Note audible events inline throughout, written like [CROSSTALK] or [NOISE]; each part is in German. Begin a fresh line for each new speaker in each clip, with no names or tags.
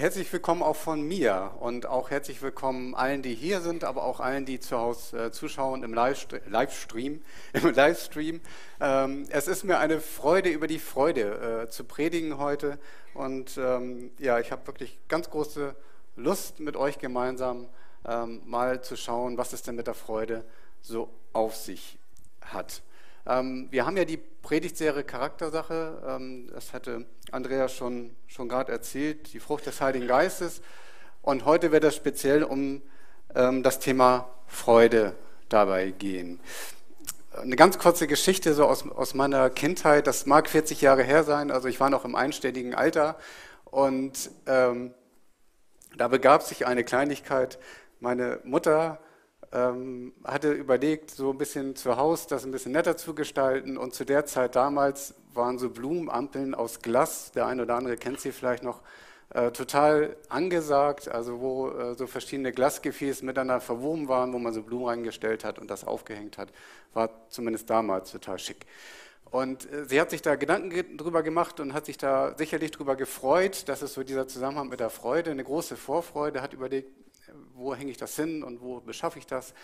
herzlich willkommen auch von mir und auch herzlich willkommen allen, die hier sind, aber auch allen, die zu Hause äh, zuschauen im Livestream. [LAUGHS] Im Livestream. Ähm, es ist mir eine Freude über die Freude äh, zu predigen heute und ähm, ja, ich habe wirklich ganz große Lust mit euch gemeinsam ähm, mal zu schauen, was es denn mit der Freude so auf sich hat. Ähm, wir haben ja die Predigtserie Charaktersache, ähm, das hatte Andrea schon, schon gerade erzählt, die Frucht des Heiligen Geistes. Und heute wird es speziell um ähm, das Thema Freude dabei gehen. Eine ganz kurze Geschichte so aus, aus meiner Kindheit, das mag 40 Jahre her sein, also ich war noch im einstelligen Alter und ähm, da begab sich eine Kleinigkeit. Meine Mutter ähm, hatte überlegt, so ein bisschen zu Hause das ein bisschen netter zu gestalten. Und zu der Zeit damals waren so Blumenampeln aus Glas, der eine oder andere kennt sie vielleicht noch, äh, total angesagt, also wo äh, so verschiedene Glasgefäße miteinander verwoben waren, wo man so Blumen reingestellt hat und das aufgehängt hat, war zumindest damals total schick. Und äh, sie hat sich da Gedanken drüber gemacht und hat sich da sicherlich drüber gefreut. Das ist so dieser Zusammenhang mit der Freude, eine große Vorfreude, hat überlegt, wo hänge ich das hin und wo beschaffe ich das.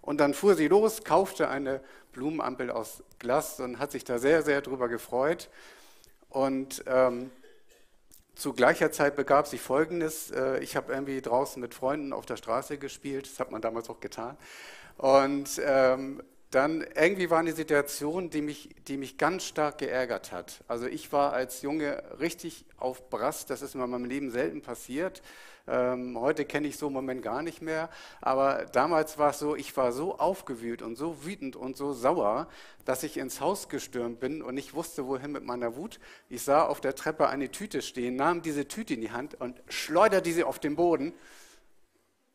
Und dann fuhr sie los, kaufte eine Blumenampel aus Glas und hat sich da sehr, sehr drüber gefreut. Und ähm, zu gleicher Zeit begab sich Folgendes. Äh, ich habe irgendwie draußen mit Freunden auf der Straße gespielt, das hat man damals auch getan. Und ähm, dann irgendwie war eine Situation, die mich, die mich ganz stark geärgert hat. Also ich war als Junge richtig auf Brast, das ist in meinem Leben selten passiert. Ähm, heute kenne ich so einen Moment gar nicht mehr, aber damals war es so, ich war so aufgewühlt und so wütend und so sauer, dass ich ins Haus gestürmt bin und ich wusste, wohin mit meiner Wut. Ich sah auf der Treppe eine Tüte stehen, nahm diese Tüte in die Hand und schleuderte sie auf den Boden.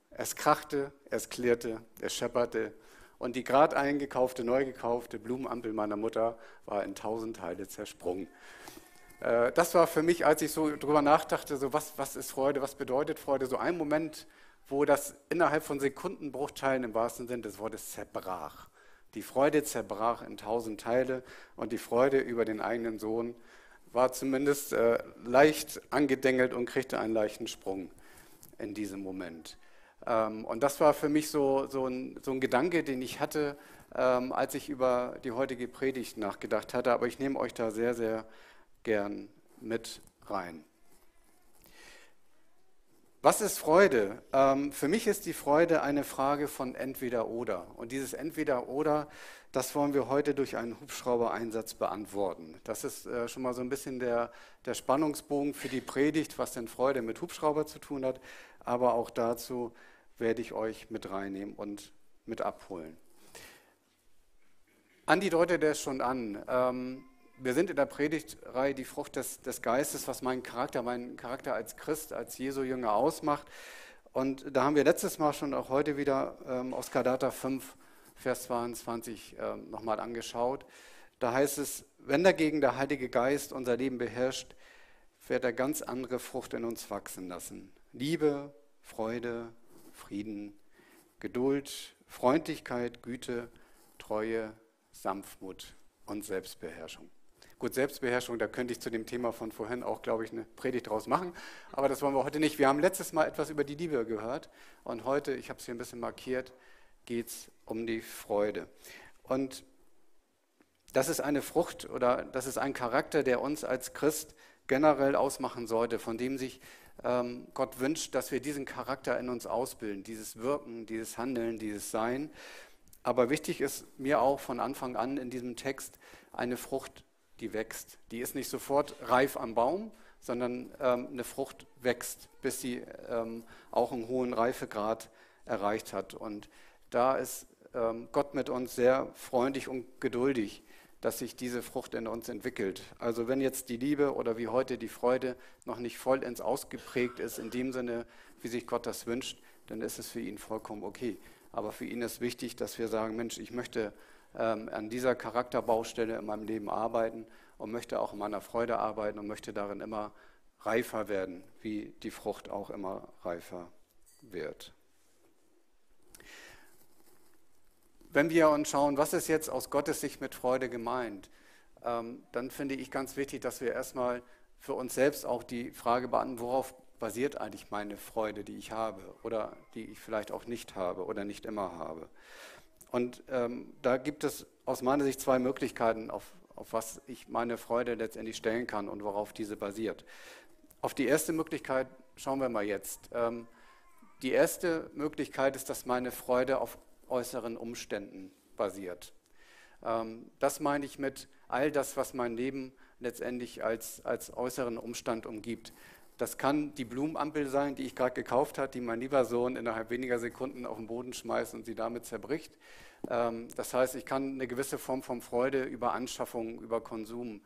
Es krachte, es klirrte, es schepperte und die gerade eingekaufte, neu gekaufte Blumenampel meiner Mutter war in tausend Teile zersprungen. Äh, das war für mich, als ich so drüber nachdachte, so was, was ist Freude, was bedeutet Freude, so ein Moment, wo das innerhalb von Sekundenbruchteilen im wahrsten Sinne des Wortes zerbrach. Die Freude zerbrach in tausend Teile und die Freude über den eigenen Sohn war zumindest äh, leicht angedengelt und kriegte einen leichten Sprung in diesem Moment. Ähm, und das war für mich so, so, ein, so ein Gedanke, den ich hatte, ähm, als ich über die heutige Predigt nachgedacht hatte. Aber ich nehme euch da sehr, sehr gern mit rein. Was ist Freude? Ähm, für mich ist die Freude eine Frage von entweder oder. Und dieses entweder oder, das wollen wir heute durch einen Hubschrauber-Einsatz beantworten. Das ist äh, schon mal so ein bisschen der, der Spannungsbogen für die Predigt, was denn Freude mit Hubschrauber zu tun hat. Aber auch dazu werde ich euch mit reinnehmen und mit abholen. Andi deutet es schon an. Ähm, wir sind in der Predigtreihe die Frucht des, des Geistes, was meinen Charakter, meinen Charakter als Christ, als Jesu-Jünger ausmacht. Und da haben wir letztes Mal schon auch heute wieder ähm, aus Galater 5, Vers 22 ähm, nochmal angeschaut. Da heißt es, wenn dagegen der Heilige Geist unser Leben beherrscht, wird er ganz andere Frucht in uns wachsen lassen. Liebe, Freude, Frieden, Geduld, Freundlichkeit, Güte, Treue, Sanftmut und Selbstbeherrschung. Gut, Selbstbeherrschung, da könnte ich zu dem Thema von vorhin auch, glaube ich, eine Predigt draus machen. Aber das wollen wir heute nicht. Wir haben letztes Mal etwas über die Liebe gehört. Und heute, ich habe es hier ein bisschen markiert, geht es um die Freude. Und das ist eine Frucht oder das ist ein Charakter, der uns als Christ generell ausmachen sollte, von dem sich ähm, Gott wünscht, dass wir diesen Charakter in uns ausbilden, dieses Wirken, dieses Handeln, dieses Sein. Aber wichtig ist mir auch von Anfang an in diesem Text eine Frucht die wächst. Die ist nicht sofort reif am Baum, sondern ähm, eine Frucht wächst, bis sie ähm, auch einen hohen Reifegrad erreicht hat. Und da ist ähm, Gott mit uns sehr freundlich und geduldig, dass sich diese Frucht in uns entwickelt. Also wenn jetzt die Liebe oder wie heute die Freude noch nicht vollends ausgeprägt ist, in dem Sinne, wie sich Gott das wünscht, dann ist es für ihn vollkommen okay. Aber für ihn ist wichtig, dass wir sagen, Mensch, ich möchte ähm, an dieser Charakterbaustelle in meinem Leben arbeiten und möchte auch in meiner Freude arbeiten und möchte darin immer reifer werden, wie die Frucht auch immer reifer wird. Wenn wir uns schauen, was ist jetzt aus Gottes Sicht mit Freude gemeint, ähm, dann finde ich ganz wichtig, dass wir erstmal für uns selbst auch die Frage beantworten, worauf basiert eigentlich meine Freude, die ich habe oder die ich vielleicht auch nicht habe oder nicht immer habe. Und ähm, da gibt es aus meiner Sicht zwei Möglichkeiten, auf, auf was ich meine Freude letztendlich stellen kann und worauf diese basiert. Auf die erste Möglichkeit schauen wir mal jetzt. Ähm, die erste Möglichkeit ist, dass meine Freude auf äußeren Umständen basiert. Ähm, das meine ich mit all das, was mein Leben letztendlich als, als äußeren Umstand umgibt. Das kann die Blumenampel sein, die ich gerade gekauft habe, die mein lieber Sohn innerhalb weniger Sekunden auf den Boden schmeißt und sie damit zerbricht. Ähm, das heißt, ich kann eine gewisse Form von Freude über Anschaffung, über Konsum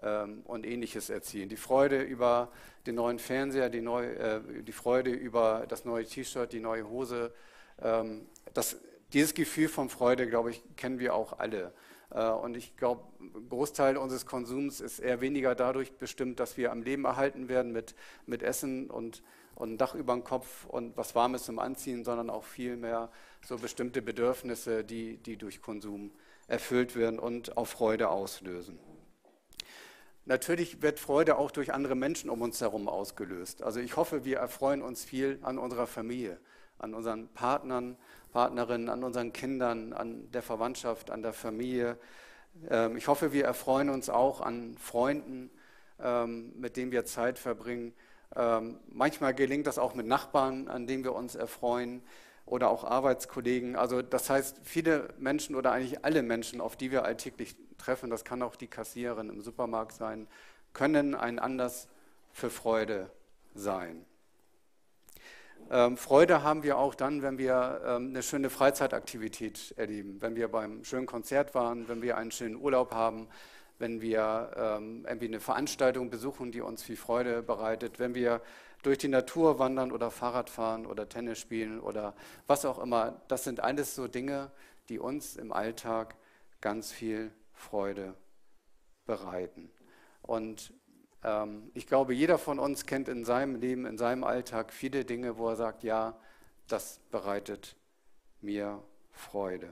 ähm, und ähnliches erzielen. Die Freude über den neuen Fernseher, die, neu, äh, die Freude über das neue T-Shirt, die neue Hose. Ähm, das, dieses Gefühl von Freude, glaube ich, kennen wir auch alle. Äh, und ich glaube, ein Großteil unseres Konsums ist eher weniger dadurch bestimmt, dass wir am Leben erhalten werden mit, mit Essen und, und Dach über dem Kopf und was Warmes zum Anziehen, sondern auch vielmehr so bestimmte Bedürfnisse, die, die durch Konsum erfüllt werden und auch Freude auslösen. Natürlich wird Freude auch durch andere Menschen um uns herum ausgelöst. Also ich hoffe, wir erfreuen uns viel an unserer Familie, an unseren Partnern, Partnerinnen, an unseren Kindern, an der Verwandtschaft, an der Familie. Ähm, ich hoffe, wir erfreuen uns auch an Freunden, ähm, mit denen wir Zeit verbringen. Ähm, manchmal gelingt das auch mit Nachbarn, an denen wir uns erfreuen oder auch Arbeitskollegen. Also das heißt, viele Menschen oder eigentlich alle Menschen, auf die wir alltäglich treffen, das kann auch die Kassiererin im Supermarkt sein, können ein Anlass für Freude sein. Ähm, Freude haben wir auch dann, wenn wir ähm, eine schöne Freizeitaktivität erleben, wenn wir beim schönen Konzert waren, wenn wir einen schönen Urlaub haben, wenn wir ähm, irgendwie eine Veranstaltung besuchen, die uns viel Freude bereitet, wenn wir durch die Natur wandern oder Fahrrad fahren oder Tennis spielen oder was auch immer. Das sind alles so Dinge, die uns im Alltag ganz viel Freude bereiten. Und ich glaube, jeder von uns kennt in seinem Leben, in seinem Alltag viele Dinge, wo er sagt, ja, das bereitet mir Freude.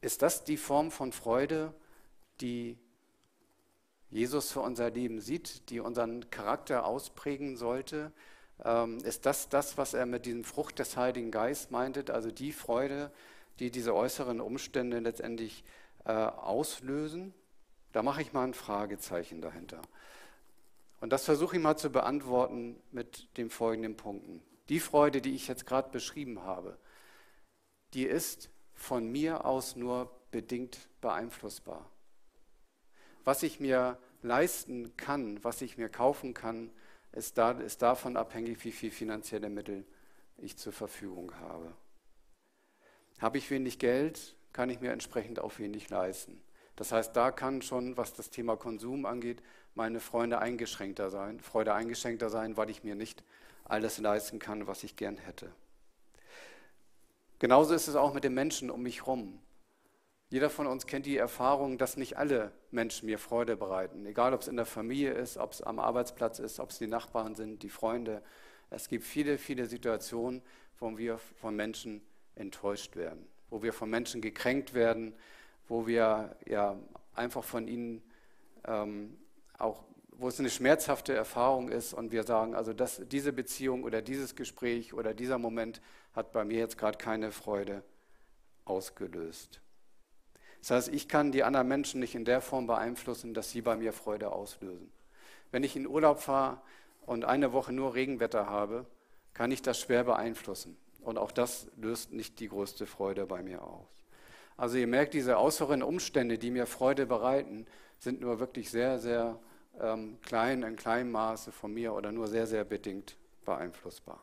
Ist das die Form von Freude, die Jesus für unser Leben sieht, die unseren Charakter ausprägen sollte? Ähm, ist das das, was er mit diesem Frucht des Heiligen Geistes meintet, also die Freude, die diese äußeren Umstände letztendlich äh, auslösen? Da mache ich mal ein Fragezeichen dahinter. Und das versuche ich mal zu beantworten mit den folgenden Punkten. Die Freude, die ich jetzt gerade beschrieben habe, die ist von mir aus nur bedingt beeinflussbar. Was ich mir leisten kann, was ich mir kaufen kann, ist, da, ist davon abhängig, wie viel finanzielle Mittel ich zur Verfügung habe. Habe ich wenig Geld, kann ich mir entsprechend auch wenig leisten. Das heißt, da kann schon, was das Thema Konsum angeht, meine Freunde eingeschränkter sein, Freude eingeschränkter sein, weil ich mir nicht alles leisten kann, was ich gern hätte. Genauso ist es auch mit den Menschen um mich herum. Jeder von uns kennt die Erfahrung, dass nicht alle Menschen mir Freude bereiten. Egal, ob es in der Familie ist, ob es am Arbeitsplatz ist, ob es die Nachbarn sind, die Freunde. Es gibt viele, viele Situationen, wo wir von Menschen enttäuscht werden, wo wir von Menschen gekränkt werden, wo wir ja einfach von ihnen ähm, auch, wo es eine schmerzhafte Erfahrung ist und wir sagen, also das, diese Beziehung oder dieses Gespräch oder dieser Moment hat bei mir jetzt gerade keine Freude ausgelöst. Das heißt, ich kann die anderen Menschen nicht in der Form beeinflussen, dass sie bei mir Freude auslösen. Wenn ich in Urlaub fahre und eine Woche nur Regenwetter habe, kann ich das schwer beeinflussen. Und auch das löst nicht die größte Freude bei mir aus. Also ihr merkt, diese äußeren Umstände, die mir Freude bereiten, sind nur wirklich sehr, sehr ähm, klein, in kleinem Maße von mir oder nur sehr, sehr bedingt beeinflussbar.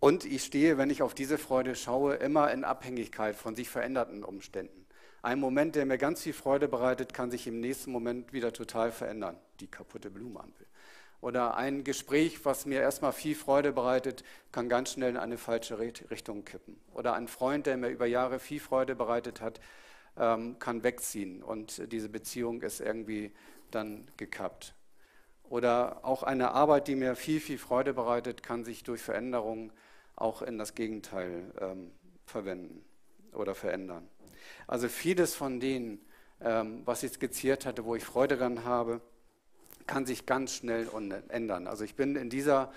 Und ich stehe, wenn ich auf diese Freude schaue, immer in Abhängigkeit von sich veränderten Umständen. Ein Moment, der mir ganz viel Freude bereitet, kann sich im nächsten Moment wieder total verändern. Die kaputte Blumenampel. Oder ein Gespräch, was mir erstmal viel Freude bereitet, kann ganz schnell in eine falsche Richtung kippen. Oder ein Freund, der mir über Jahre viel Freude bereitet hat, ähm, kann wegziehen und diese Beziehung ist irgendwie dann gekappt. Oder auch eine Arbeit, die mir viel, viel Freude bereitet, kann sich durch Veränderungen auch in das Gegenteil ähm, verwenden oder verändern. Also vieles von den ähm, was ich skizziert hatte, wo ich Freude daran habe, kann sich ganz schnell ändern. Also ich bin in dieser,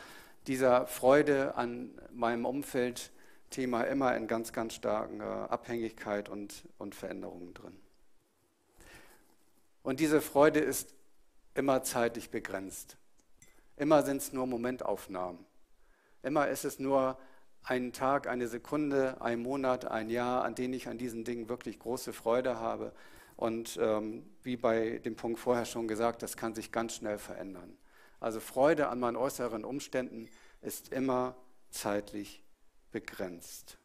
dieser Freude an meinem Umfeldthema immer in ganz, ganz starken Abhängigkeit und, und Veränderungen drin. Und diese Freude ist immer zeitlich begrenzt. Immer sind es nur Momentaufnahmen. Immer ist es nur ein Tag, eine Sekunde, ein Monat, ein Jahr, an denen ich an diesen Dingen wirklich große Freude habe. Und ähm, wie bei dem Punkt vorher schon gesagt, das kann sich ganz schnell verändern. Also Freude an meinen äußeren Umständen ist immer zeitlich begrenzt.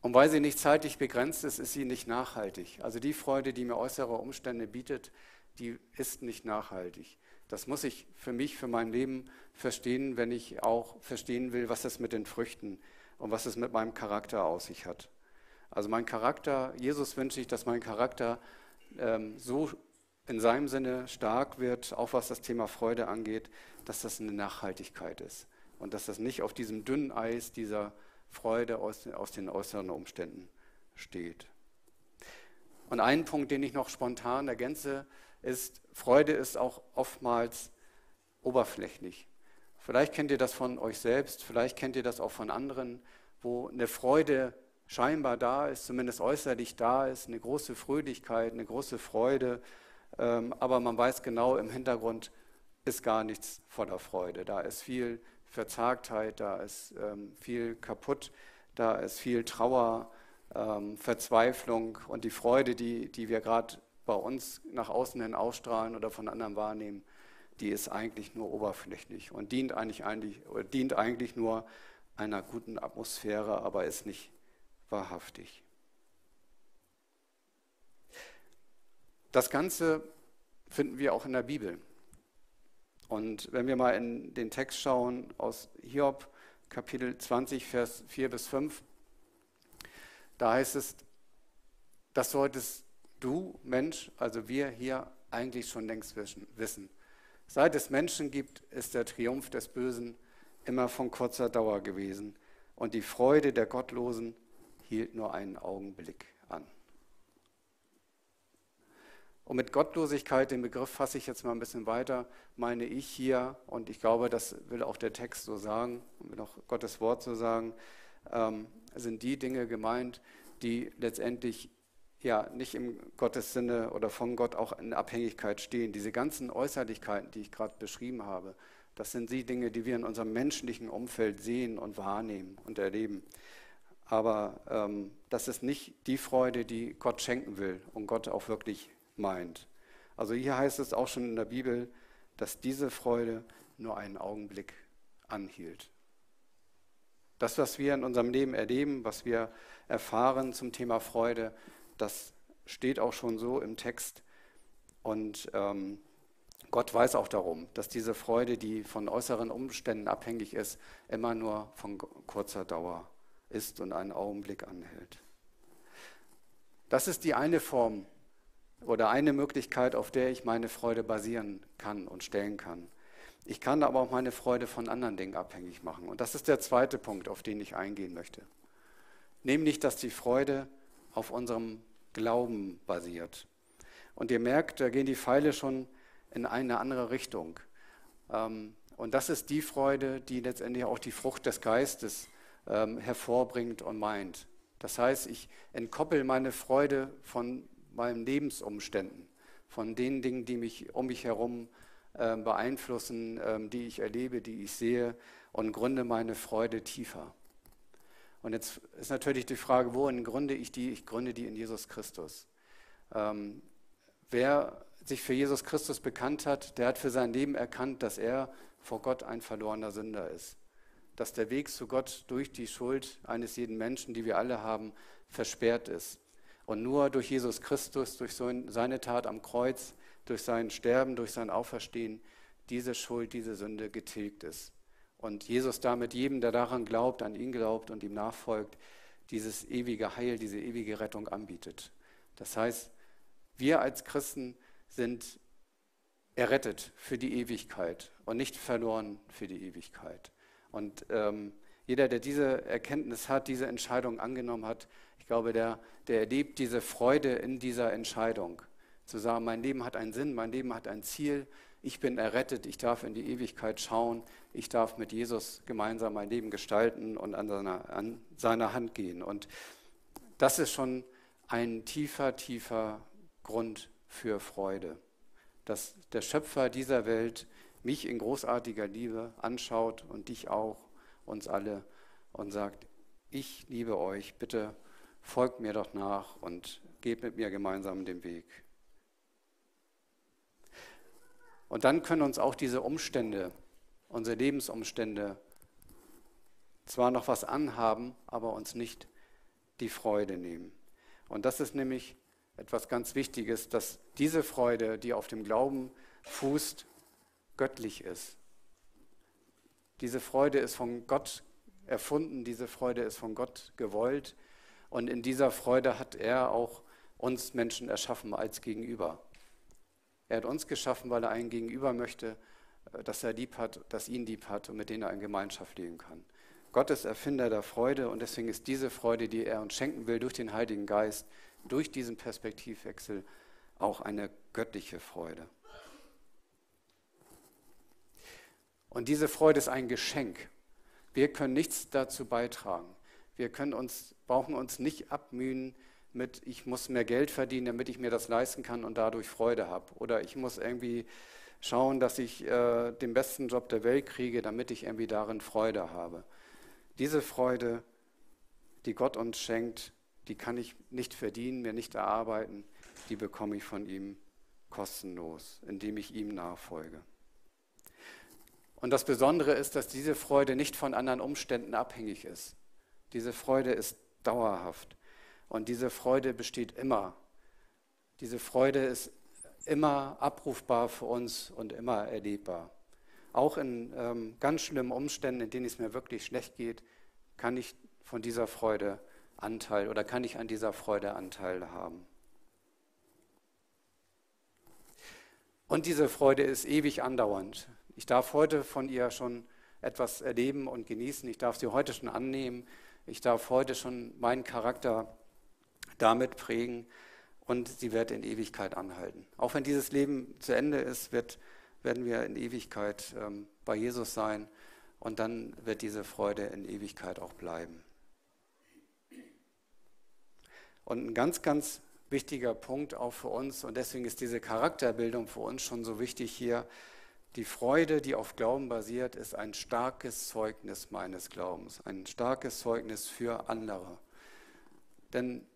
Und weil sie nicht zeitlich begrenzt ist, ist sie nicht nachhaltig. Also die Freude, die mir äußere Umstände bietet, die ist nicht nachhaltig. Das muss ich für mich, für mein Leben verstehen, wenn ich auch verstehen will, was es mit den Früchten und was es mit meinem Charakter aus sich hat. Also mein Charakter, Jesus wünsche ich, dass mein Charakter ähm, so in seinem Sinne stark wird, auch was das Thema Freude angeht, dass das eine Nachhaltigkeit ist und dass das nicht auf diesem dünnen Eis dieser Freude aus, aus den äußeren Umständen steht. Und einen Punkt, den ich noch spontan ergänze, ist, Freude ist auch oftmals oberflächlich. Vielleicht kennt ihr das von euch selbst, vielleicht kennt ihr das auch von anderen, wo eine Freude scheinbar da ist, zumindest äußerlich da ist, eine große Fröhlichkeit, eine große Freude, ähm, aber man weiß genau, im Hintergrund ist gar nichts voller Freude. Da ist viel Verzagtheit, da ist ähm, viel kaputt, da ist viel Trauer, ähm, Verzweiflung und die Freude, die, die wir gerade bei uns nach außen hin ausstrahlen oder von anderen wahrnehmen, die ist eigentlich nur oberflächlich und dient eigentlich, eigentlich, dient eigentlich nur einer guten Atmosphäre, aber ist nicht wahrhaftig. Das Ganze finden wir auch in der Bibel. Und wenn wir mal in den Text schauen aus Hiob, Kapitel 20, Vers 4 bis 5, da heißt es, das solltest du, Mensch, also wir hier eigentlich schon längst wissen. Seit es Menschen gibt, ist der Triumph des Bösen immer von kurzer Dauer gewesen und die Freude der Gottlosen hielt nur einen Augenblick an. Und mit Gottlosigkeit, den Begriff fasse ich jetzt mal ein bisschen weiter, meine ich hier, und ich glaube, das will auch der Text so sagen, will auch Gottes Wort so sagen, ähm, sind die Dinge gemeint, die letztendlich ja nicht im Gottes Sinne oder von Gott auch in Abhängigkeit stehen. Diese ganzen Äußerlichkeiten, die ich gerade beschrieben habe, das sind die Dinge, die wir in unserem menschlichen Umfeld sehen und wahrnehmen und erleben. Aber ähm, das ist nicht die Freude, die Gott schenken will und Gott auch wirklich meint. Also hier heißt es auch schon in der Bibel, dass diese Freude nur einen Augenblick anhielt. Das, was wir in unserem Leben erleben, was wir erfahren zum Thema Freude, das steht auch schon so im Text. Und ähm, Gott weiß auch darum, dass diese Freude, die von äußeren Umständen abhängig ist, immer nur von kurzer Dauer ist und einen Augenblick anhält. Das ist die eine Form oder eine Möglichkeit, auf der ich meine Freude basieren kann und stellen kann. Ich kann aber auch meine Freude von anderen Dingen abhängig machen. Und das ist der zweite Punkt, auf den ich eingehen möchte. Nämlich, dass die Freude auf unserem Glauben basiert. Und ihr merkt, da gehen die Pfeile schon in eine andere Richtung. Ähm, und das ist die Freude, die letztendlich auch die Frucht des Geistes ähm, hervorbringt und meint. Das heißt, ich entkoppel meine Freude von meinen Lebensumständen, von den Dingen, die mich um mich herum ähm, beeinflussen, die ich erlebe, die ich sehe und gründe meine Freude tiefer. Und jetzt ist natürlich die Frage, worin gründe ich die? Ich gründe die in Jesus Christus. Ähm, wer sich für Jesus Christus bekannt hat, der hat für sein Leben erkannt, dass er vor Gott ein verlorener Sünder ist. Dass der Weg zu Gott durch die Schuld eines jeden Menschen, die wir alle haben, versperrt ist. Und nur durch Jesus Christus, durch seine Tat am Kreuz, durch sein Sterben, durch sein Auferstehen, diese Schuld, diese Sünde getilgt ist. Und Jesus damit jedem, der daran glaubt, an ihn glaubt und ihm nachfolgt, dieses ewige Heil, diese ewige Rettung anbietet. Das heißt, wir als Christen sind errettet für die Ewigkeit und nicht verloren für die Ewigkeit. Und ähm, jeder, der diese Erkenntnis hat, diese Entscheidung angenommen hat, ich glaube, der, der erlebt diese Freude in dieser Entscheidung. Zu sagen, mein Leben hat einen Sinn, mein Leben hat ein Ziel, ich bin errettet, ich darf in die Ewigkeit schauen, ich darf mit Jesus gemeinsam mein Leben gestalten und an seiner, an seiner Hand gehen. Und das ist schon ein tiefer, tiefer Grund für Freude, dass der Schöpfer dieser Welt mich in großartiger Liebe anschaut und dich auch, uns alle, und sagt, ich liebe euch, bitte folgt mir doch nach und geht mit mir gemeinsam den Weg. Und dann können uns auch diese Umstände, unsere Lebensumstände, zwar noch was anhaben, aber uns nicht die Freude nehmen. Und das ist nämlich etwas ganz Wichtiges, dass diese Freude, die auf dem Glauben fußt, göttlich ist. Diese Freude ist von Gott erfunden, diese Freude ist von Gott gewollt und in dieser Freude hat er auch uns Menschen erschaffen als Gegenüber. Er hat uns geschaffen, weil er einen Gegenüber möchte, äh, dass er lieb hat, dass ihn lieb hat und mit denen er in Gemeinschaft leben kann. Gott ist Erfinder der Freude und deswegen ist diese Freude, die er uns schenken will durch den Heiligen Geist, durch diesen Perspektivwechsel auch eine göttliche Freude. Und diese Freude ist ein Geschenk. Wir können nichts dazu beitragen. Wir können uns, brauchen uns nicht abmühen, mit, ich muss mehr Geld verdienen, damit ich mir das leisten kann und dadurch Freude habe. Oder ich muss irgendwie schauen, dass ich äh, den besten Job der Welt kriege, damit ich irgendwie darin Freude habe. Diese Freude, die Gott uns schenkt, die kann ich nicht verdienen, mir nicht erarbeiten, die bekomme ich von ihm kostenlos, indem ich ihm nachfolge. Und das Besondere ist, dass diese Freude nicht von anderen Umständen abhängig ist. Diese Freude ist dauerhaft. Und diese Freude besteht immer. Diese Freude ist immer abrufbar für uns und immer erlebbar. Auch in ähm, ganz schlimmen Umständen, in denen es mir wirklich schlecht geht, kann ich von dieser Freude Anteil oder kann ich an dieser Freude Anteil haben. Und diese Freude ist ewig andauernd. Ich darf heute von ihr schon etwas erleben und genießen. Ich darf sie heute schon annehmen. Ich darf heute schon meinen Charakter damit prägen und sie wird in Ewigkeit anhalten. Auch wenn dieses Leben zu Ende ist, wird, werden wir in Ewigkeit ähm, bei Jesus sein und dann wird diese Freude in Ewigkeit auch bleiben. Und ein ganz, ganz wichtiger Punkt auch für uns, und deswegen ist diese Charakterbildung für uns schon so wichtig hier, die Freude, die auf Glauben basiert, ist ein starkes Zeugnis meines Glaubens, ein starkes Zeugnis für andere. Denn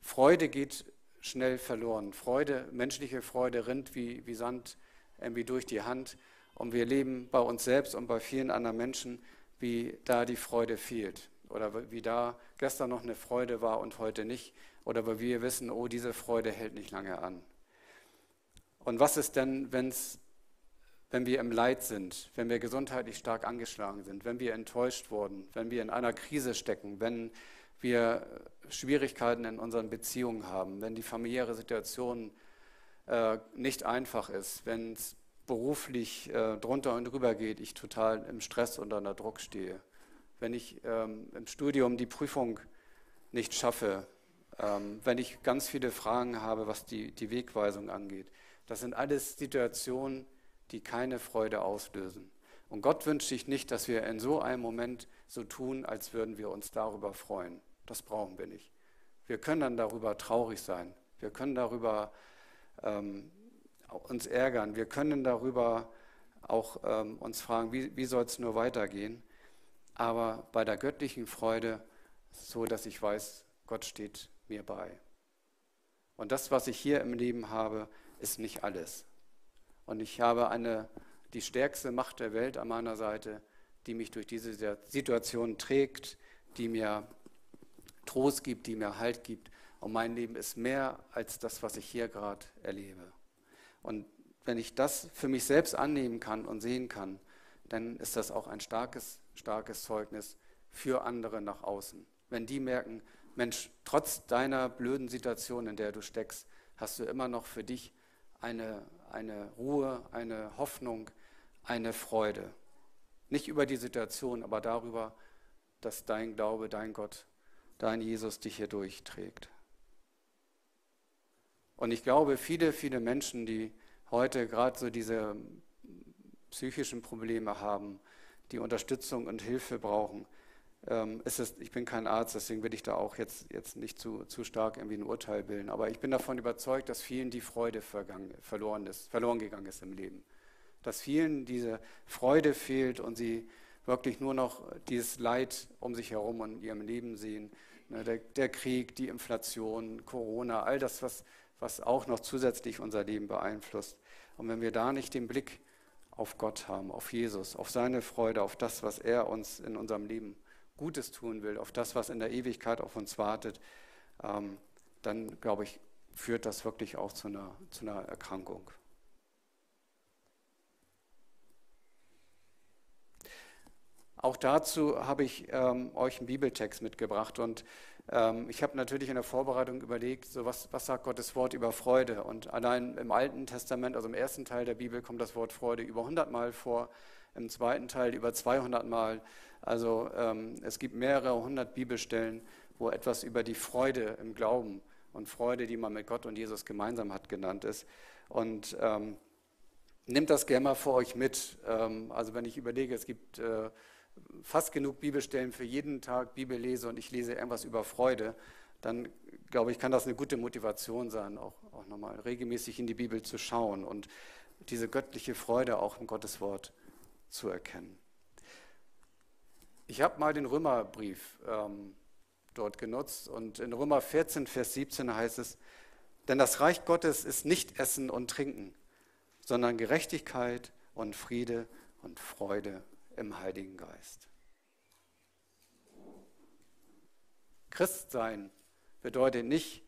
Freude geht schnell verloren. Freude, menschliche Freude rinnt wie, wie Sand irgendwie durch die Hand. Und wir leben bei uns selbst und bei vielen anderen Menschen, wie da die Freude fehlt. Oder wie da gestern noch eine Freude war und heute nicht. Oder weil wir wissen, oh, diese Freude hält nicht lange an. Und was ist denn, wenn's, wenn wir im Leid sind, wenn wir gesundheitlich stark angeschlagen sind, wenn wir enttäuscht wurden, wenn wir in einer Krise stecken, wenn wir Schwierigkeiten in unseren Beziehungen haben, wenn die familiäre Situation äh, nicht einfach ist, wenn es beruflich äh, drunter und drüber geht, ich total im Stress und unter Druck stehe, wenn ich ähm, im Studium die Prüfung nicht schaffe, ähm, wenn ich ganz viele Fragen habe, was die, die Wegweisung angeht. Das sind alles Situationen, die keine Freude auslösen. Und Gott wünscht sich nicht, dass wir in so einem Moment so tun, als würden wir uns darüber freuen. Das brauchen wir nicht. Wir können dann darüber traurig sein. Wir können darüber ähm, uns ärgern. Wir können darüber auch ähm, uns fragen, wie, wie soll es nur weitergehen. Aber bei der göttlichen Freude so, dass ich weiß, Gott steht mir bei. Und das, was ich hier im Leben habe, ist nicht alles. Und ich habe eine, die stärkste Macht der Welt an meiner Seite, die mich durch diese Situation trägt, die mir Trost gibt, die mir Halt gibt. Und mein Leben ist mehr als das, was ich hier gerade erlebe. Und wenn ich das für mich selbst annehmen kann und sehen kann, dann ist das auch ein starkes, starkes Zeugnis für andere nach außen. Wenn die merken, Mensch, trotz deiner blöden Situation, in der du steckst, hast du immer noch für dich eine, eine Ruhe, eine Hoffnung, eine Freude. Nicht über die Situation, aber darüber, dass dein Glaube, dein Gott dein Jesus dich hier durchträgt. Und ich glaube, viele, viele Menschen, die heute gerade so diese psychischen Probleme haben, die Unterstützung und Hilfe brauchen, ähm, es, ich bin kein Arzt, deswegen will ich da auch jetzt, jetzt nicht zu, zu stark irgendwie ein Urteil bilden. Aber ich bin davon überzeugt, dass vielen die Freude verloren, ist, verloren gegangen ist im Leben. Dass vielen diese Freude fehlt und sie wirklich nur noch dieses Leid um sich herum und in ihrem Leben sehen. Ne, der, der Krieg, die Inflation, Corona, all das, was, was auch noch zusätzlich unser Leben beeinflusst. Und wenn wir da nicht den Blick auf Gott haben, auf Jesus, auf seine Freude, auf das, was er uns in unserem Leben Gutes tun will, auf das, was in der Ewigkeit auf uns wartet, ähm, dann glaube ich, führt das wirklich auch zu einer, zu einer Erkrankung. Auch dazu habe ich ähm, euch einen Bibeltext mitgebracht und ähm, ich habe natürlich in der Vorbereitung überlegt, so was, was sagt Gottes Wort über Freude? Und allein im Alten Testament, also im ersten Teil der Bibel, kommt das Wort Freude über 100 Mal vor, im zweiten Teil über 200 Mal. Also ähm, es gibt mehrere hundert Bibelstellen, wo etwas über die Freude im Glauben und Freude, die man mit Gott und Jesus gemeinsam hat, genannt ist. Und ähm, nehmt das gerne mal vor euch mit. Ähm, also wenn ich überlege, es gibt äh, fast genug Bibelstellen für jeden Tag Bibel lese und ich lese irgendwas über Freude, dann glaube ich, kann das eine gute Motivation sein, auch, auch nochmal regelmäßig in die Bibel zu schauen und diese göttliche Freude auch im Gotteswort zu erkennen. Ich habe mal den Römerbrief ähm, dort genutzt und in Römer 14, Vers 17 heißt es, denn das Reich Gottes ist nicht Essen und Trinken, sondern Gerechtigkeit und Friede und Freude im Heiligen Geist. Christsein bedeutet nicht,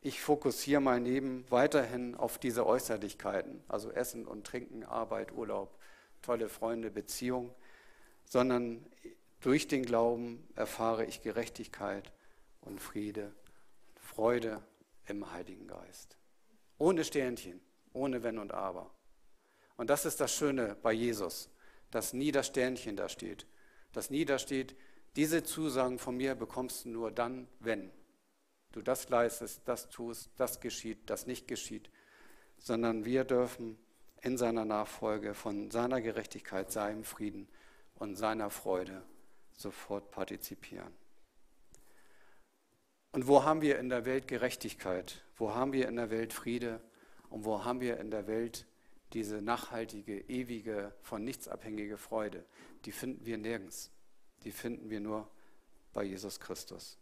ich fokussiere mein Leben weiterhin auf diese Äußerlichkeiten, also Essen und Trinken, Arbeit, Urlaub, tolle Freunde, Beziehung, sondern durch den Glauben erfahre ich Gerechtigkeit und Friede, Freude im Heiligen Geist. Ohne Sternchen, ohne Wenn und Aber. Und das ist das Schöne bei Jesus dass nie das Sternchen da steht. Dass nie da steht, diese Zusagen von mir bekommst du nur dann, wenn du das leistest, das tust, das geschieht, das nicht geschieht, sondern wir dürfen in seiner Nachfolge von seiner Gerechtigkeit, seinem Frieden und seiner Freude sofort partizipieren. Und wo haben wir in der Welt Gerechtigkeit? Wo haben wir in der Welt Friede? Und wo haben wir in der Welt diese nachhaltige, ewige, von nichts abhängige Freude, die finden wir nirgends. Die finden wir nur bei Jesus Christus.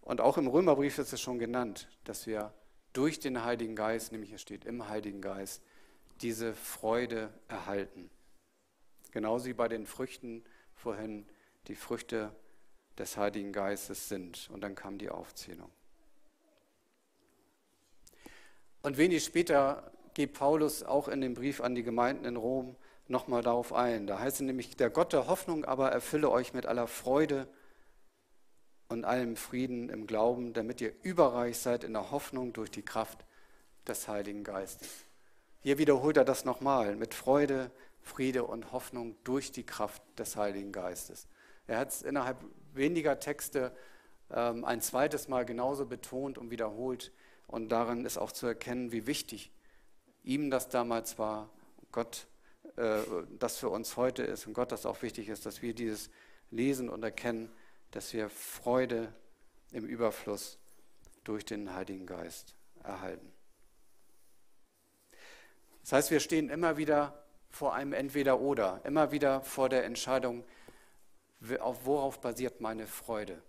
Und auch im Römerbrief ist es schon genannt, dass wir durch den Heiligen Geist, nämlich es steht im Heiligen Geist, diese Freude erhalten. Genauso wie bei den Früchten vorhin die Früchte des Heiligen Geistes sind. Und dann kam die Aufzählung. Und wenig später geht Paulus auch in dem Brief an die Gemeinden in Rom nochmal darauf ein. Da heißt es nämlich, der Gott der Hoffnung aber erfülle euch mit aller Freude und allem Frieden im Glauben, damit ihr überreich seid in der Hoffnung durch die Kraft des Heiligen Geistes. Hier wiederholt er das nochmal, mit Freude, Friede und Hoffnung durch die Kraft des Heiligen Geistes. Er hat es innerhalb weniger Texte ähm, ein zweites Mal genauso betont und wiederholt. Und darin ist auch zu erkennen, wie wichtig ihm das damals war, Gott äh, das für uns heute ist und Gott das auch wichtig ist, dass wir dieses lesen und erkennen, dass wir Freude im Überfluss durch den Heiligen Geist erhalten. Das heißt, wir stehen immer wieder vor einem Entweder-Oder, immer wieder vor der Entscheidung, worauf basiert meine Freude?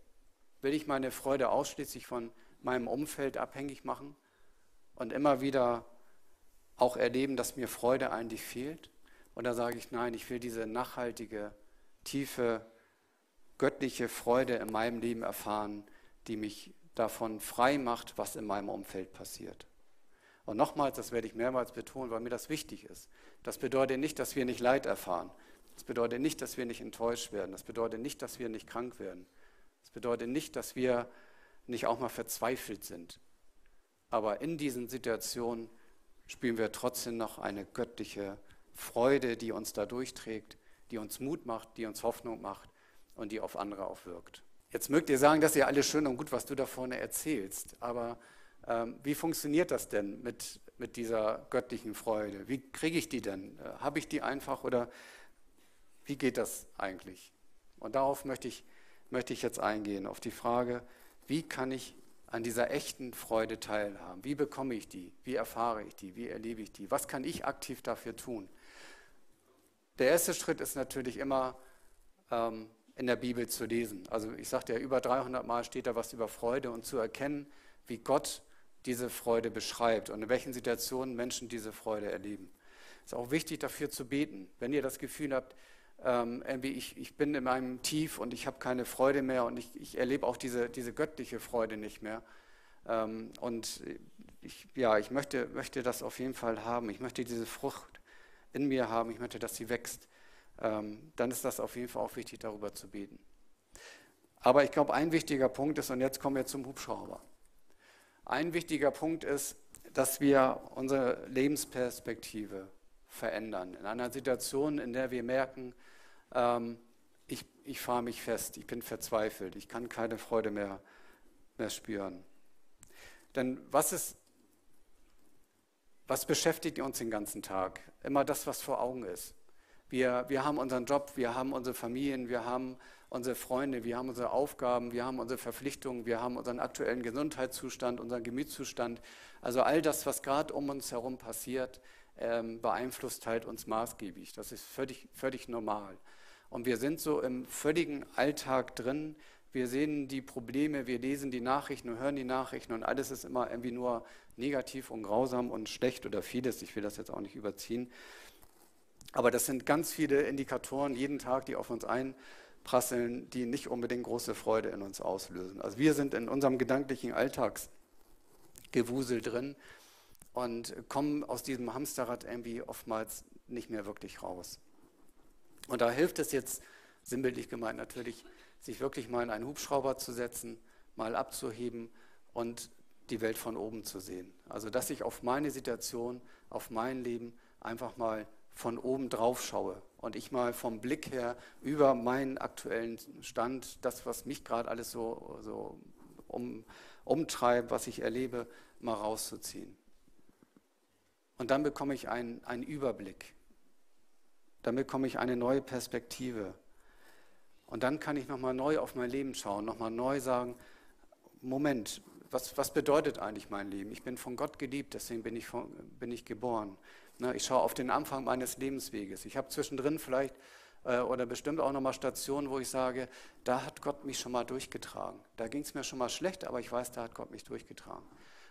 Will ich meine Freude ausschließlich von meinem Umfeld abhängig machen und immer wieder auch erleben, dass mir Freude eigentlich fehlt? Oder sage ich, nein, ich will diese nachhaltige, tiefe, göttliche Freude in meinem Leben erfahren, die mich davon frei macht, was in meinem Umfeld passiert. Und nochmals, das werde ich mehrmals betonen, weil mir das wichtig ist. Das bedeutet nicht, dass wir nicht Leid erfahren. Das bedeutet nicht, dass wir nicht enttäuscht werden. Das bedeutet nicht, dass wir nicht krank werden. Das bedeutet nicht, dass wir nicht auch mal verzweifelt sind. Aber in diesen Situationen spüren wir trotzdem noch eine göttliche Freude, die uns da durchträgt, die uns Mut macht, die uns Hoffnung macht und die auf andere auch wirkt. Jetzt mögt ihr sagen, das ist ja alles schön und gut, was du da vorne erzählst, aber ähm, wie funktioniert das denn mit, mit dieser göttlichen Freude? Wie kriege ich die denn? Äh, Habe ich die einfach oder wie geht das eigentlich? Und darauf möchte ich, möchte ich jetzt eingehen, auf die Frage, wie kann ich an dieser echten Freude teilhaben? Wie bekomme ich die? Wie erfahre ich die? Wie erlebe ich die? Was kann ich aktiv dafür tun? Der erste Schritt ist natürlich immer ähm, in der Bibel zu lesen. Also ich sagte ja, über 300 Mal steht da was über Freude und zu erkennen, wie Gott diese Freude beschreibt und in welchen Situationen Menschen diese Freude erleben. Es ist auch wichtig dafür zu beten. Wenn ihr das Gefühl habt, ähm, irgendwie ich, ich bin in meinem Tief und ich habe keine Freude mehr und ich, ich erlebe auch diese, diese göttliche Freude nicht mehr. Ähm, und ich, ja, ich möchte, möchte das auf jeden Fall haben. Ich möchte diese Frucht in mir haben. Ich möchte, dass sie wächst. Ähm, dann ist das auf jeden Fall auch wichtig, darüber zu beten. Aber ich glaube, ein wichtiger Punkt ist, und jetzt kommen wir zum Hubschrauber. Ein wichtiger Punkt ist, dass wir unsere Lebensperspektive verändern. In einer Situation, in der wir merken, ähm, ich, ich fahre mich fest, ich bin verzweifelt, ich kann keine Freude mehr, mehr spüren. Denn was ist, was beschäftigt uns den ganzen Tag? Immer das, was vor Augen ist. Wir, wir haben unseren Job, wir haben unsere Familien, wir haben unsere Freunde, wir haben unsere Aufgaben, wir haben unsere Verpflichtungen, wir haben unseren aktuellen Gesundheitszustand, unseren Gemütszustand. Also all das, was gerade um uns herum passiert, ähm, beeinflusst halt uns maßgeblich. Das ist völlig, völlig normal. Und wir sind so im völligen Alltag drin. Wir sehen die Probleme, wir lesen die Nachrichten und hören die Nachrichten und alles ist immer irgendwie nur negativ und grausam und schlecht oder vieles. Ich will das jetzt auch nicht überziehen. Aber das sind ganz viele Indikatoren jeden Tag, die auf uns einprasseln, die nicht unbedingt große Freude in uns auslösen. Also wir sind in unserem gedanklichen Alltagsgewusel drin und kommen aus diesem Hamsterrad irgendwie oftmals nicht mehr wirklich raus. Und da hilft es jetzt, sinnbildlich gemeint natürlich, sich wirklich mal in einen Hubschrauber zu setzen, mal abzuheben und die Welt von oben zu sehen. Also dass ich auf meine Situation, auf mein Leben einfach mal von oben drauf schaue und ich mal vom Blick her über meinen aktuellen Stand, das, was mich gerade alles so, so um, umtreibt, was ich erlebe, mal rauszuziehen. Und dann bekomme ich einen, einen Überblick. Dann bekomme ich eine neue Perspektive. Und dann kann ich nochmal neu auf mein Leben schauen, nochmal neu sagen, Moment, was, was bedeutet eigentlich mein Leben? Ich bin von Gott geliebt, deswegen bin ich, von, bin ich geboren. Na, ich schaue auf den Anfang meines Lebensweges. Ich habe zwischendrin vielleicht äh, oder bestimmt auch nochmal Stationen, wo ich sage, da hat Gott mich schon mal durchgetragen. Da ging es mir schon mal schlecht, aber ich weiß, da hat Gott mich durchgetragen.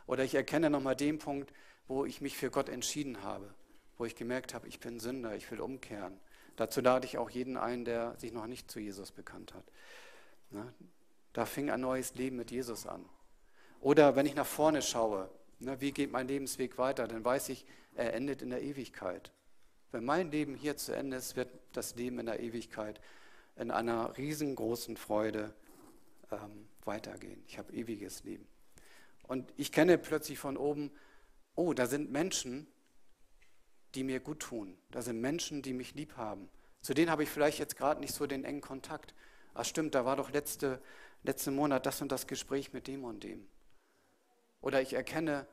Oder ich erkenne nochmal den Punkt, wo ich mich für Gott entschieden habe, wo ich gemerkt habe, ich bin Sünder, ich will umkehren. Dazu lade ich auch jeden ein, der sich noch nicht zu Jesus bekannt hat. Na, da fing ein neues Leben mit Jesus an. Oder wenn ich nach vorne schaue, na, wie geht mein Lebensweg weiter, dann weiß ich, er endet in der Ewigkeit. Wenn mein Leben hier zu Ende ist, wird das Leben in der Ewigkeit in einer riesengroßen Freude ähm, weitergehen. Ich habe ewiges Leben. Und ich kenne plötzlich von oben, oh, da sind Menschen, die mir gut tun. Da sind Menschen, die mich lieb haben. Zu denen habe ich vielleicht jetzt gerade nicht so den engen Kontakt. Ach stimmt, da war doch letzte, letzten Monat das und das Gespräch mit dem und dem. Oder ich erkenne,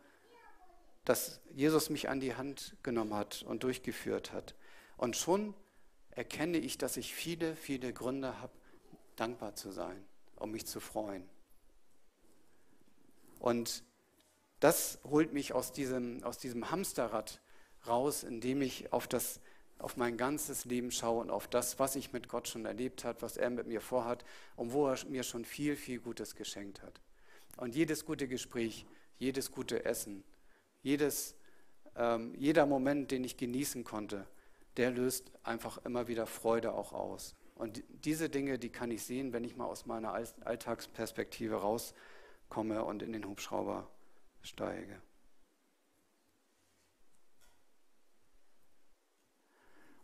dass Jesus mich an die Hand genommen hat und durchgeführt hat. Und schon erkenne ich, dass ich viele, viele Gründe habe, dankbar zu sein, um mich zu freuen. Und das holt mich aus diesem, aus diesem Hamsterrad raus, indem ich auf, das, auf mein ganzes Leben schaue und auf das, was ich mit Gott schon erlebt habe, was er mit mir vorhat und wo er mir schon viel, viel Gutes geschenkt hat. Und jedes gute Gespräch, jedes gute Essen, jedes, ähm, jeder Moment, den ich genießen konnte, der löst einfach immer wieder Freude auch aus. Und diese Dinge, die kann ich sehen, wenn ich mal aus meiner Alltagsperspektive rauskomme und in den Hubschrauber steige.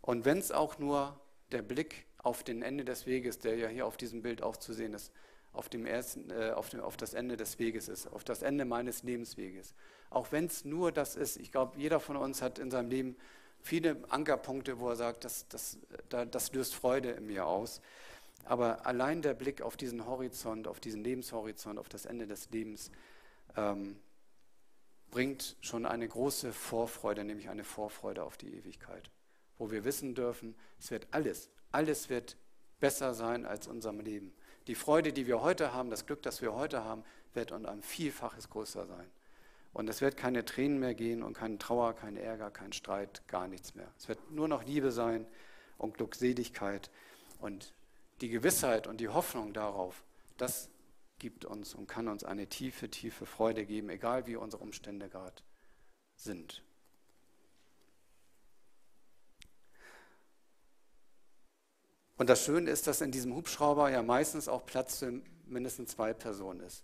Und wenn es auch nur der Blick auf den Ende des Weges, der ja hier auf diesem Bild auch zu sehen ist, auf, dem ersten, äh, auf, dem, auf das Ende des Weges ist, auf das Ende meines Lebensweges. Auch wenn es nur das ist, ich glaube, jeder von uns hat in seinem Leben viele Ankerpunkte, wo er sagt, das, das, das löst Freude in mir aus. Aber allein der Blick auf diesen Horizont, auf diesen Lebenshorizont, auf das Ende des Lebens, ähm, bringt schon eine große Vorfreude, nämlich eine Vorfreude auf die Ewigkeit, wo wir wissen dürfen, es wird alles, alles wird besser sein als unserem Leben. Die Freude, die wir heute haben, das Glück, das wir heute haben, wird um ein Vielfaches größer sein. Und es wird keine Tränen mehr gehen und keine Trauer, kein Ärger, kein Streit, gar nichts mehr. Es wird nur noch Liebe sein und Glückseligkeit. Und die Gewissheit und die Hoffnung darauf, das gibt uns und kann uns eine tiefe, tiefe Freude geben, egal wie unsere Umstände gerade sind. Und das Schöne ist, dass in diesem Hubschrauber ja meistens auch Platz für mindestens zwei Personen ist.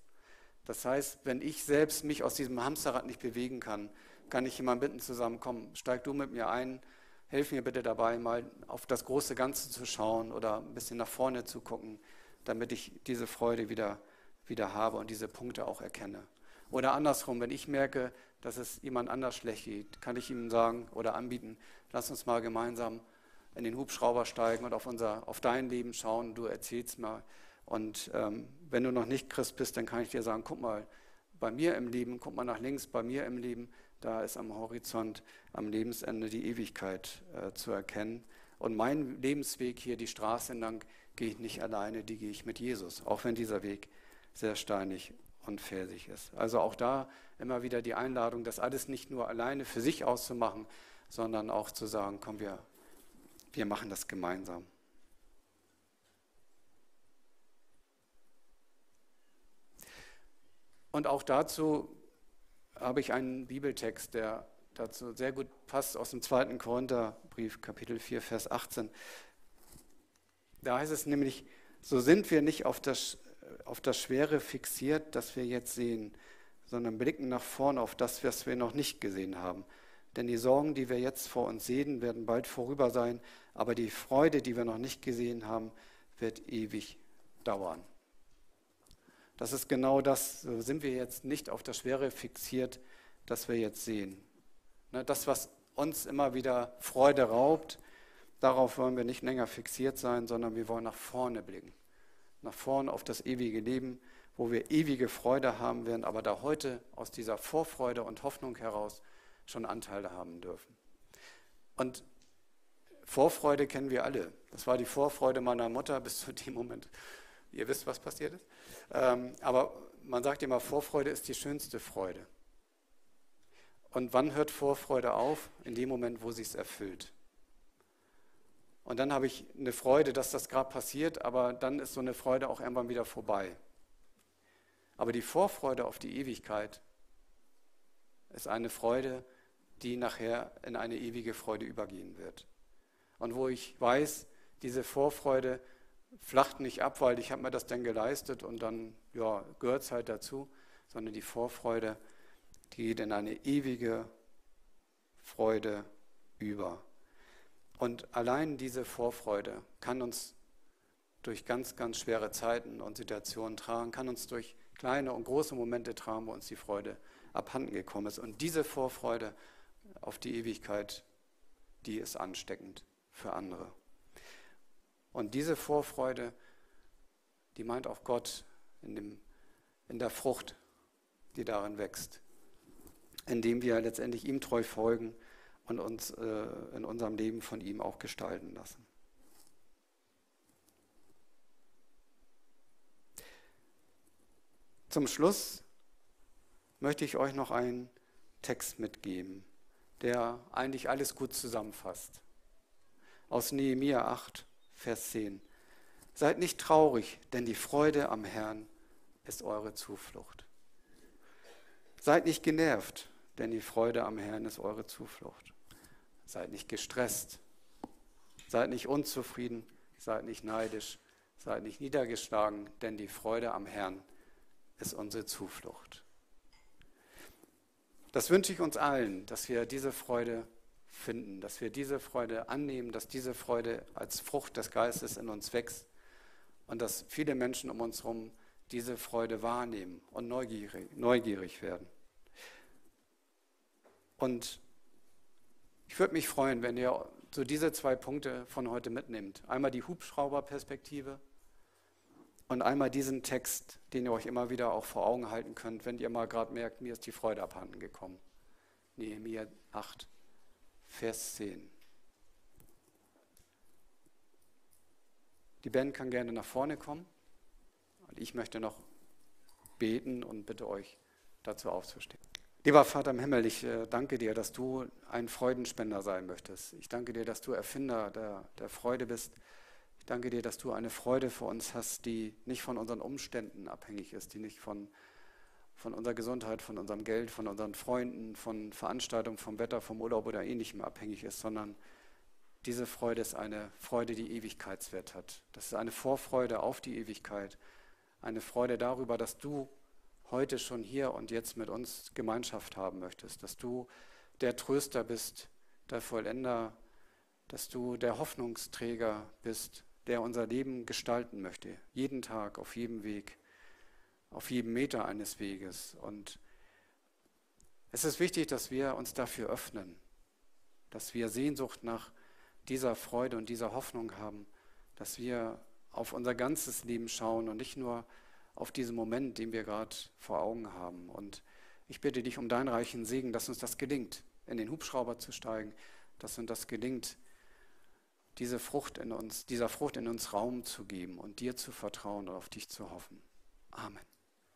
Das heißt, wenn ich selbst mich aus diesem Hamsterrad nicht bewegen kann, kann ich jemanden bitten zusammen, komm, steig du mit mir ein, hilf mir bitte dabei, mal auf das große Ganze zu schauen oder ein bisschen nach vorne zu gucken, damit ich diese Freude wieder, wieder habe und diese Punkte auch erkenne. Oder andersrum, wenn ich merke, dass es jemand anders schlecht geht, kann ich ihm sagen oder anbieten, lass uns mal gemeinsam in den Hubschrauber steigen und auf, unser, auf dein Leben schauen, du erzählst mal. Und ähm, wenn du noch nicht Christ bist, dann kann ich dir sagen, guck mal, bei mir im Leben, guck mal nach links, bei mir im Leben, da ist am Horizont, am Lebensende die Ewigkeit äh, zu erkennen. Und mein Lebensweg hier, die Straße entlang, gehe ich nicht alleine, die gehe ich mit Jesus, auch wenn dieser Weg sehr steinig und felsig ist. Also auch da immer wieder die Einladung, das alles nicht nur alleine für sich auszumachen, sondern auch zu sagen, komm, wir wir machen das gemeinsam. Und auch dazu habe ich einen Bibeltext, der dazu sehr gut passt, aus dem zweiten Korintherbrief, Kapitel 4, Vers 18. Da heißt es nämlich, so sind wir nicht auf das, auf das Schwere fixiert, das wir jetzt sehen, sondern blicken nach vorn auf das, was wir noch nicht gesehen haben. Denn die Sorgen, die wir jetzt vor uns sehen, werden bald vorüber sein, aber die Freude, die wir noch nicht gesehen haben, wird ewig dauern. Das ist genau das, so sind wir jetzt nicht auf das Schwere fixiert, das wir jetzt sehen. Ne, das, was uns immer wieder Freude raubt, darauf wollen wir nicht länger fixiert sein, sondern wir wollen nach vorne blicken. Nach vorne auf das ewige Leben, wo wir ewige Freude haben werden, aber da heute aus dieser Vorfreude und Hoffnung heraus schon Anteile haben dürfen. Und Vorfreude kennen wir alle. Das war die Vorfreude meiner Mutter bis zu dem Moment. Ihr wisst, was passiert ist. Ähm, aber man sagt immer, Vorfreude ist die schönste Freude. Und wann hört Vorfreude auf? In dem Moment, wo sie es erfüllt. Und dann habe ich eine Freude, dass das gerade passiert, aber dann ist so eine Freude auch irgendwann wieder vorbei. Aber die Vorfreude auf die Ewigkeit ist eine Freude, die nachher in eine ewige Freude übergehen wird. Und wo ich weiß, diese Vorfreude flacht nicht ab, weil ich habe mir das dann geleistet und dann ja, gehört es halt dazu, sondern die Vorfreude, geht in eine ewige Freude über. Und allein diese Vorfreude kann uns durch ganz, ganz schwere Zeiten und Situationen tragen, kann uns durch kleine und große Momente tragen, wo uns die Freude abhanden gekommen ist. Und diese Vorfreude auf die Ewigkeit, die ist ansteckend für andere. Und diese Vorfreude, die meint auch Gott in, dem, in der Frucht, die darin wächst, indem wir letztendlich ihm treu folgen und uns äh, in unserem Leben von ihm auch gestalten lassen. Zum Schluss möchte ich euch noch einen Text mitgeben, der eigentlich alles gut zusammenfasst. Aus Nehemia 8, Vers 10. Seid nicht traurig, denn die Freude am Herrn ist eure Zuflucht. Seid nicht genervt, denn die Freude am Herrn ist eure Zuflucht. Seid nicht gestresst, seid nicht unzufrieden, seid nicht neidisch, seid nicht niedergeschlagen, denn die Freude am Herrn ist unsere Zuflucht. Das wünsche ich uns allen, dass wir diese Freude finden, dass wir diese Freude annehmen, dass diese Freude als Frucht des Geistes in uns wächst und dass viele Menschen um uns herum diese Freude wahrnehmen und neugierig, neugierig werden. Und ich würde mich freuen, wenn ihr so diese zwei Punkte von heute mitnehmt. Einmal die Hubschrauberperspektive, Und einmal diesen Text, den ihr euch immer wieder auch vor Augen halten könnt, wenn ihr mal gerade merkt, mir ist die Freude abhanden gekommen. Nehemiah 8, Vers 10. Die Band kann gerne nach vorne kommen. Und ich möchte noch beten und bitte euch dazu aufzustehen. Lieber Vater im Himmel, ich äh, danke dir, dass du ein Freudenspender sein möchtest. Ich danke dir, dass du Erfinder der, der Freude bist. Ich danke dir, dass du eine Freude für uns hast, die nicht von unseren Umständen abhängig ist, die nicht von, von unserer Gesundheit, von unserem Geld, von unseren Freunden, von Veranstaltungen, vom Wetter, vom Urlaub oder ähnlichem abhängig ist, sondern diese Freude ist eine Freude, die Ewigkeitswert hat. Das ist eine Vorfreude auf die Ewigkeit, eine Freude darüber, dass du heute schon hier und jetzt mit uns Gemeinschaft haben möchtest, dass du der Tröster bist, der Vollender, dass du der Hoffnungsträger bist, der unser Leben gestalten möchte, jeden Tag, auf jedem Weg, auf jedem Meter eines Weges. Und es ist wichtig, dass wir uns dafür öffnen, dass wir Sehnsucht nach dieser Freude und dieser Hoffnung haben, dass wir auf unser ganzes Leben schauen und nicht nur auf diesen Moment, den wir gerade vor Augen haben. Und ich bitte dich um deinen reichen Segen, dass uns das gelingt, in den Hubschrauber zu steigen, dass uns das gelingt, diese Frucht in uns, dieser Frucht in uns Raum zu geben und dir zu vertrauen und auf dich zu hoffen. Amen.